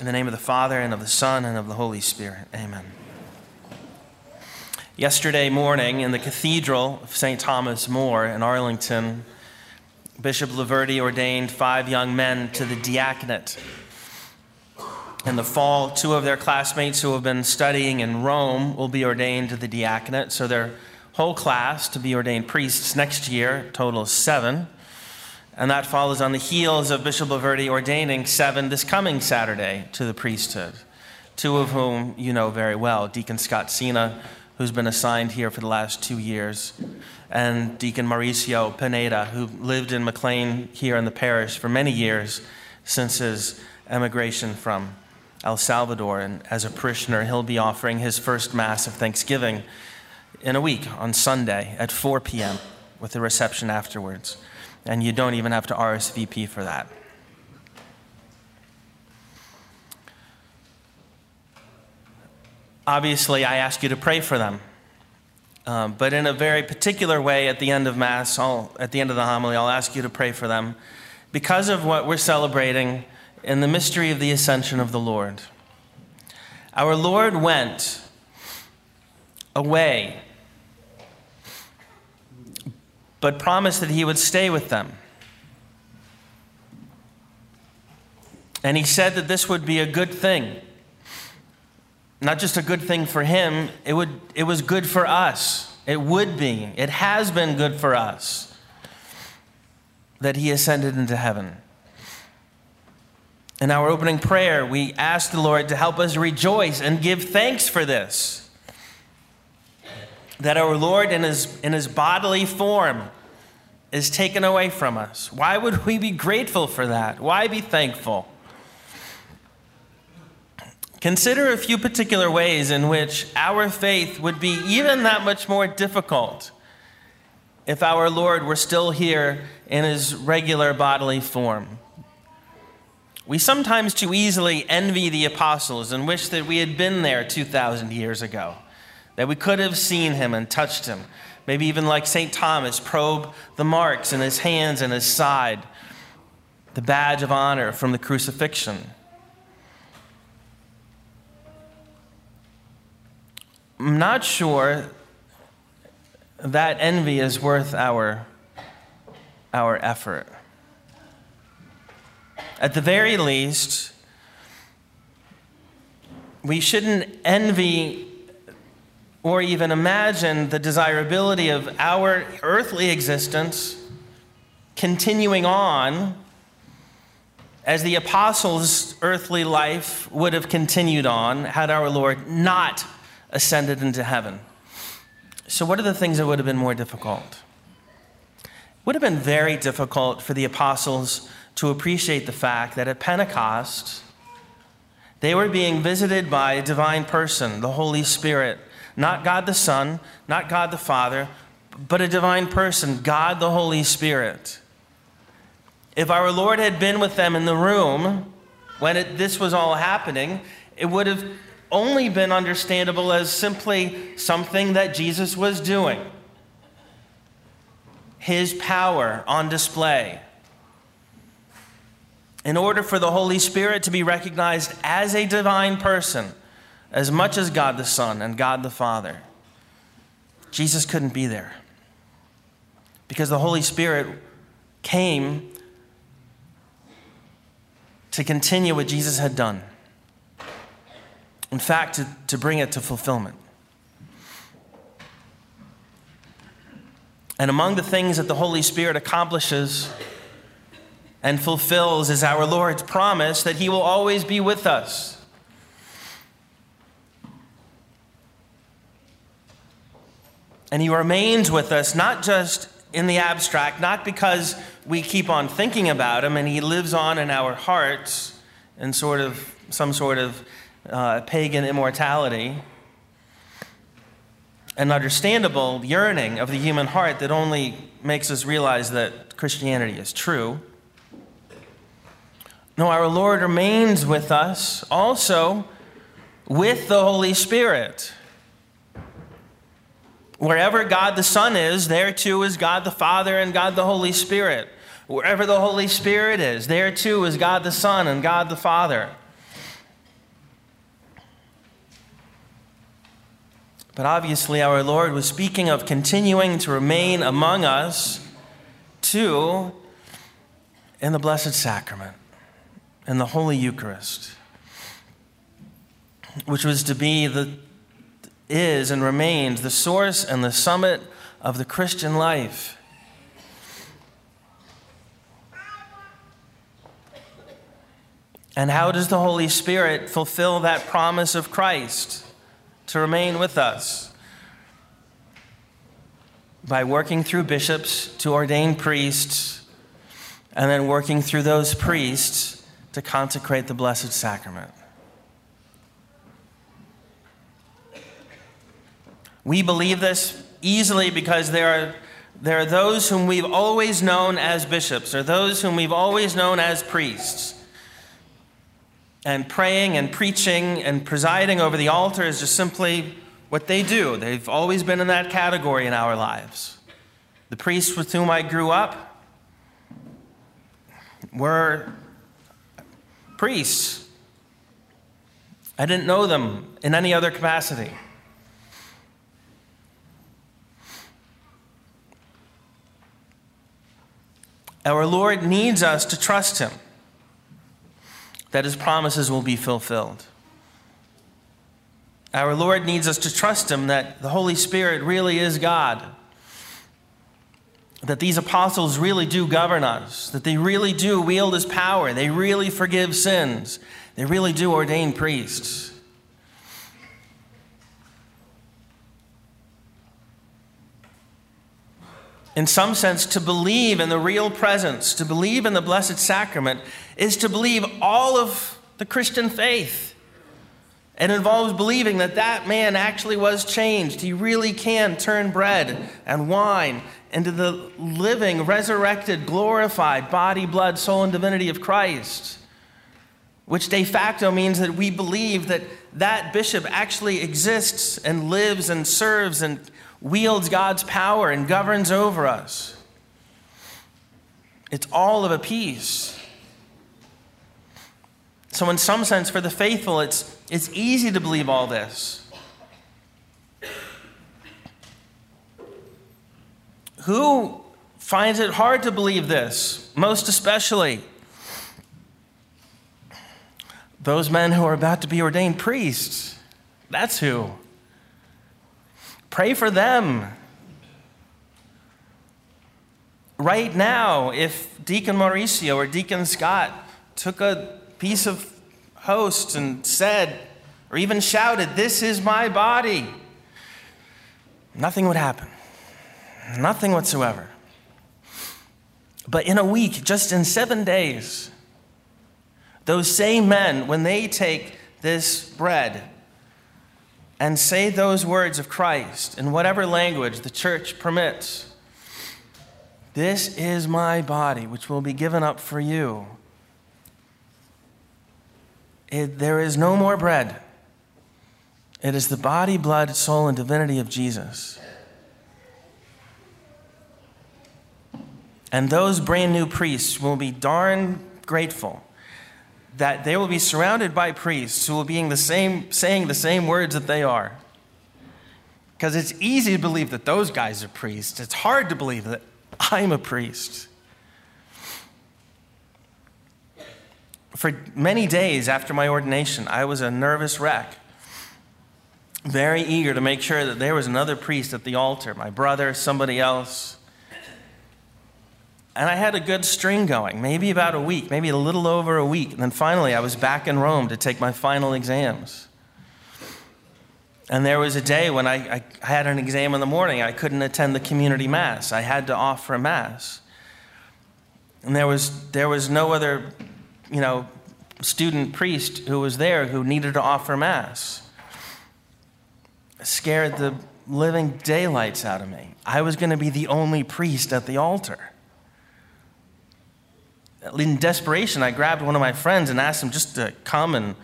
In the name of the Father, and of the Son, and of the Holy Spirit. Amen. Yesterday morning in the Cathedral of St. Thomas More in Arlington, Bishop Loverde ordained five young men to the diaconate. In the fall, two of their classmates who have been studying in Rome will be ordained to the diaconate, so their whole class to be ordained priests next year, total seven. And that follows on the heels of Bishop Loverde ordaining seven this coming Saturday to the priesthood, two of whom you know very well Deacon Scott Sina, who's been assigned here for the last two years, and Deacon Mauricio Pineda, who lived in McLean here in the parish for many years since his emigration from El Salvador. And as a parishioner, he'll be offering his first Mass of Thanksgiving in a week on Sunday at 4 p.m. with a reception afterwards and you don't even have to RSVP for that. Obviously, I ask you to pray for them. Um, but in a very particular way, at the end of Mass, I'll, at the end of the homily, I'll ask you to pray for them because of what we're celebrating in the mystery of the ascension of the Lord. Our Lord went away but promised that he would stay with them. And he said that this would be a good thing. Not just a good thing for him, it, would, it was good for us. It would be. It has been good for us that he ascended into heaven. In our opening prayer, we ask the Lord to help us rejoice and give thanks for this that our Lord in his, in his bodily form is taken away from us. Why would we be grateful for that? Why be thankful? Consider a few particular ways in which our faith would be even that much more difficult if our Lord were still here in his regular bodily form. We sometimes too easily envy the apostles and wish that we had been there 2,000 years ago that we could have seen him and touched him. Maybe even like St. Thomas, probe the marks in his hands and his side, the badge of honor from the crucifixion. I'm not sure that envy is worth our, our effort. At the very least, we shouldn't envy or even imagine the desirability of our earthly existence continuing on as the apostles' earthly life would have continued on had our Lord not ascended into heaven. So, what are the things that would have been more difficult? It would have been very difficult for the apostles to appreciate the fact that at Pentecost, they were being visited by a divine person, the Holy Spirit not God the Son, not God the Father, but a divine person, God the Holy Spirit. If our Lord had been with them in the room when it, this was all happening, it would have only been understandable as simply something that Jesus was doing. His power on display. In order for the Holy Spirit to be recognized as a divine person, as much as God the Son and God the Father. Jesus couldn't be there because the Holy Spirit came to continue what Jesus had done. In fact, to, to bring it to fulfillment. And among the things that the Holy Spirit accomplishes and fulfills is our Lord's promise that He will always be with us. And he remains with us, not just in the abstract, not because we keep on thinking about him and he lives on in our hearts in sort of some sort of uh, pagan immortality, an understandable yearning of the human heart that only makes us realize that Christianity is true. No, our Lord remains with us also with the Holy Spirit. Wherever God the Son is, there too is God the Father and God the Holy Spirit. Wherever the Holy Spirit is, there too is God the Son and God the Father. But obviously, our Lord was speaking of continuing to remain among us too in the Blessed Sacrament, in the Holy Eucharist, which was to be the is and remains the source and the summit of the Christian life. And how does the Holy Spirit fulfill that promise of Christ to remain with us? By working through bishops to ordain priests, and then working through those priests to consecrate the Blessed Sacrament. We believe this easily because there are, there are those whom we've always known as bishops, or those whom we've always known as priests and praying and preaching and presiding over the altar is just simply what they do. They've always been in that category in our lives. The priests with whom I grew up were priests. I didn't know them in any other capacity. Our Lord needs us to trust Him that his promises will be fulfilled. Our Lord needs us to trust him that the Holy Spirit really is God, that these apostles really do govern us, that they really do wield his power, they really forgive sins, they really do ordain priests. In some sense, to believe in the real presence, to believe in the Blessed Sacrament, is to believe all of the Christian faith. It involves believing that that man actually was changed. He really can turn bread and wine into the living, resurrected, glorified body, blood, soul, and divinity of Christ. Which de facto means that we believe that that bishop actually exists and lives and serves and wields God's power and governs over us. It's all of a piece. So, in some sense, for the faithful, it's, it's easy to believe all this. Who finds it hard to believe this? Most especially those men who are about to be ordained priests. That's who. Pray for them. Right now, if Deacon Mauricio or Deacon Scott took a piece of host and said, or even shouted, This is my body, nothing would happen. Nothing whatsoever. But in a week, just in seven days, those same men, when they take this bread and say those words of Christ in whatever language the church permits. This is my body, which will be given up for you. It, there is no more bread. It is the body, blood, soul, and divinity of Jesus. And those brand new priests will be darn grateful that they will be surrounded by priests who will be the same, saying the same words that they are. Because it's easy to believe that those guys are priests. It's hard to believe that I'm a priest. For many days after my ordination, I was a nervous wreck, very eager to make sure that there was another priest at the altar my brother, somebody else. And I had a good string going, maybe about a week, maybe a little over a week. And then finally, I was back in Rome to take my final exams. And there was a day when I, I, had an exam in the morning. I couldn't attend the community mass. I had to offer a mass. And there was, there was no other, you know, student priest who was there who needed to offer mass. It scared the living daylights out of me. I was going to be the only priest at the altar in desperation, I grabbed one of my friends and asked him just to come and,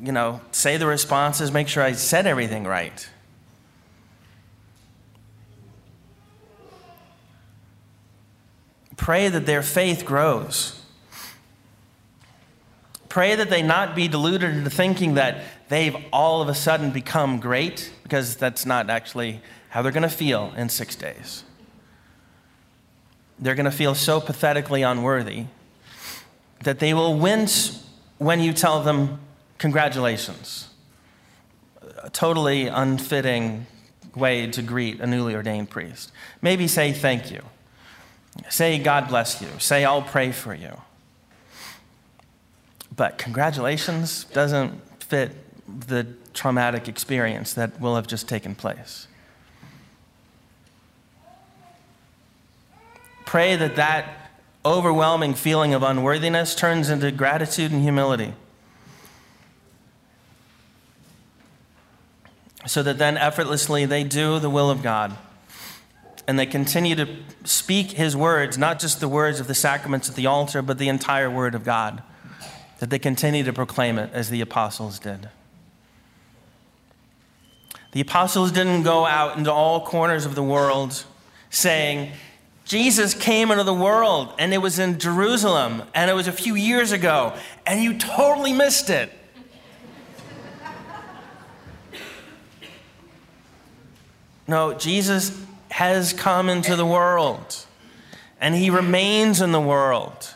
you know, say the responses, make sure I said everything right. Pray that their faith grows. Pray that they not be deluded into thinking that they've all of a sudden become great, because that's not actually how they're going to feel in six days. They're going to feel so pathetically unworthy that they will wince when you tell them, Congratulations. A totally unfitting way to greet a newly ordained priest. Maybe say thank you. Say God bless you. Say I'll pray for you. But congratulations doesn't fit the traumatic experience that will have just taken place. Pray that that overwhelming feeling of unworthiness turns into gratitude and humility. So that then effortlessly they do the will of God. And they continue to speak his words, not just the words of the sacraments at the altar, but the entire word of God. That they continue to proclaim it as the apostles did. The apostles didn't go out into all corners of the world saying, Jesus came into the world and it was in Jerusalem and it was a few years ago and you totally missed it. No, Jesus has come into the world and he remains in the world.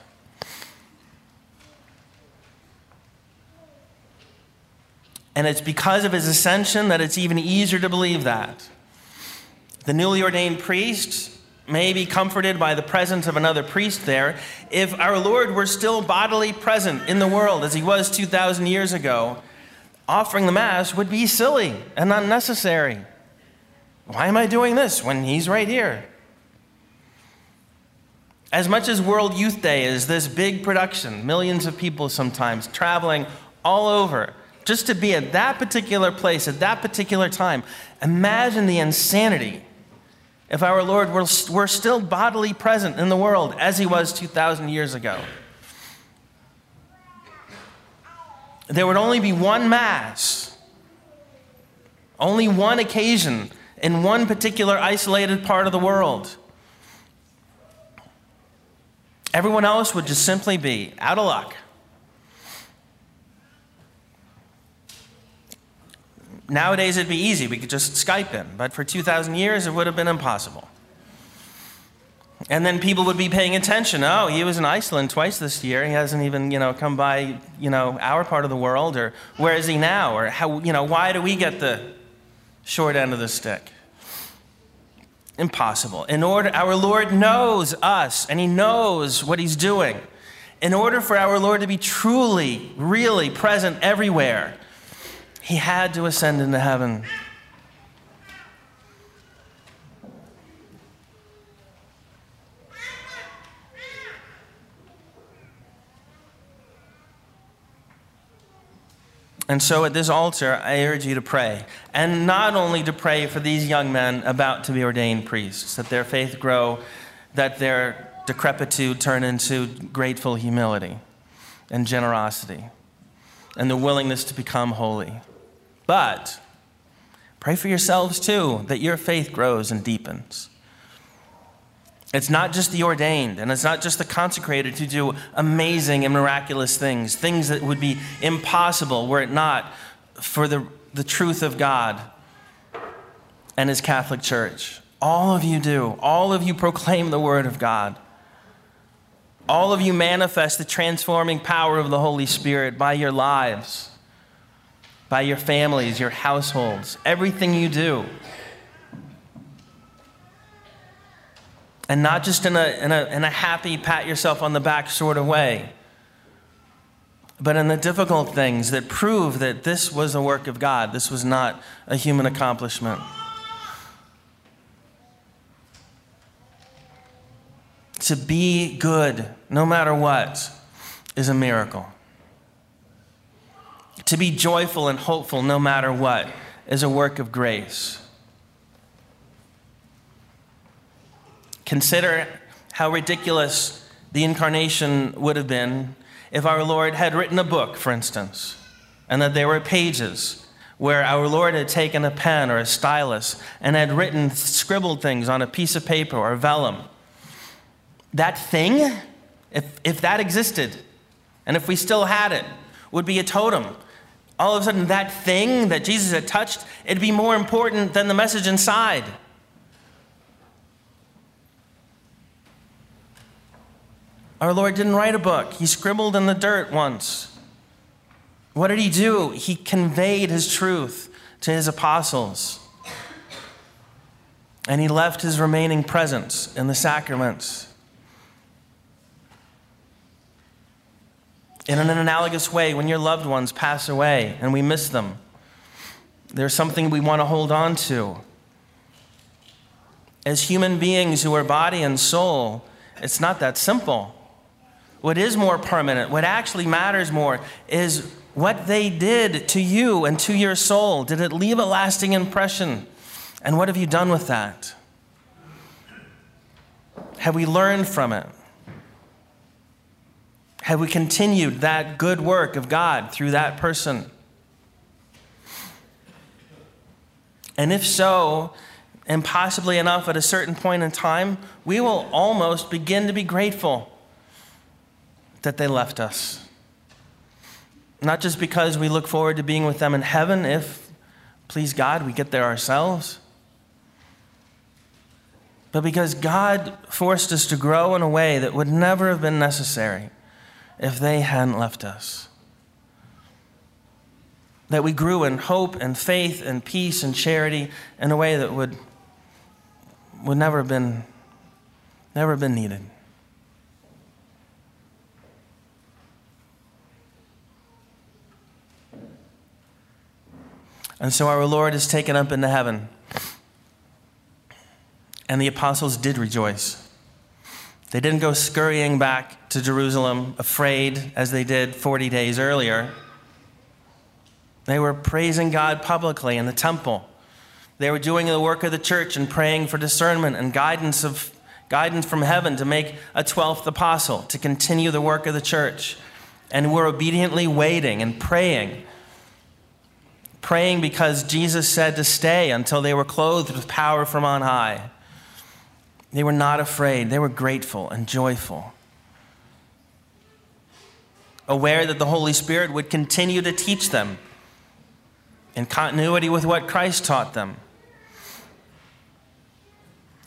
And it's because of his ascension that it's even easier to believe that. The newly ordained priest may be comforted by the presence of another priest there. If our Lord were still bodily present in the world as he was 2,000 years ago, offering the Mass would be silly and unnecessary. Why am I doing this when he's right here? As much as World Youth Day is this big production, millions of people sometimes traveling all over just to be at that particular place at that particular time, imagine the insanity if our Lord were, were still bodily present in the world as he was 2,000 years ago. There would only be one Mass, only one occasion in one particular isolated part of the world. Everyone else would just simply be out of luck. Nowadays, it'd be easy. We could just Skype him. But for 2,000 years, it would have been impossible. And then people would be paying attention. Oh, he was in Iceland twice this year. He hasn't even, you know, come by, you know, our part of the world. Or where is he now? Or how, you know, why do we get the short end of the stick? Impossible. In order, our Lord knows us and he knows what he's doing. In order for our Lord to be truly, really present everywhere, he had to ascend into heaven. And so at this altar, I urge you to pray. And not only to pray for these young men about to be ordained priests, that their faith grow, that their decrepitude turn into grateful humility and generosity, and the willingness to become holy. But pray for yourselves too, that your faith grows and deepens. It's not just the ordained, and it's not just the consecrated to do amazing and miraculous things, things that would be impossible were it not for the, the truth of God and His Catholic Church. All of you do. All of you proclaim the Word of God. All of you manifest the transforming power of the Holy Spirit by your lives by your families, your households, everything you do. And not just in a, in a, in a happy, pat yourself on the back sort of way, but in the difficult things that prove that this was a work of God. This was not a human accomplishment. To be good, no matter what, is a miracle. To be joyful and hopeful no matter what is a work of grace. Consider how ridiculous the incarnation would have been if our Lord had written a book, for instance, and that there were pages where our Lord had taken a pen or a stylus and had written, scribbled things on a piece of paper or vellum. That thing, if, if that existed, and if we still had it, would be a totem. All of a sudden, that thing that Jesus had touched, it'd be more important than the message inside. Our Lord didn't write a book, He scribbled in the dirt once. What did He do? He conveyed His truth to His apostles. And He left His remaining presence in the sacraments. In an analogous way, when your loved ones pass away and we miss them, there's something we want to hold on to. As human beings who are body and soul, it's not that simple. What is more permanent, what actually matters more, is what they did to you and to your soul. Did it leave a lasting impression? And what have you done with that? Have we learned from it? Have we continued that good work of God through that person? And if so, and possibly enough at a certain point in time, we will almost begin to be grateful that they left us. Not just because we look forward to being with them in heaven, if, please God, we get there ourselves, but because God forced us to grow in a way that would never have been necessary if they hadn't left us. That we grew in hope and faith and peace and charity in a way that would, would never have been, never have been needed. And so our Lord is taken up into heaven. And the apostles did rejoice. They didn't go scurrying back to Jerusalem, afraid as they did 40 days earlier. They were praising God publicly in the temple. They were doing the work of the church and praying for discernment and guidance of guidance from heaven to make a 12th apostle, to continue the work of the church. And were obediently waiting and praying praying because Jesus said to stay until they were clothed with power from on high. They were not afraid, they were grateful and joyful. Aware that the Holy Spirit would continue to teach them in continuity with what Christ taught them.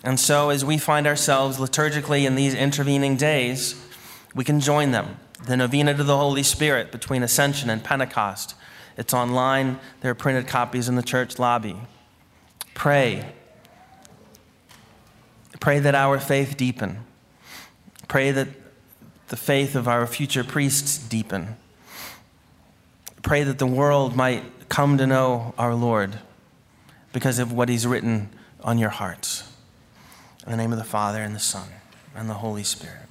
And so, as we find ourselves liturgically in these intervening days, we can join them. The novena to the Holy Spirit between Ascension and Pentecost it's online. There are printed copies in the church lobby. Pray. Pray that our faith deepen. Pray that the faith of our future priests deepen. Pray that the world might come to know our Lord because of what He's written on your hearts. In the name of the Father, and the Son, and the Holy Spirit.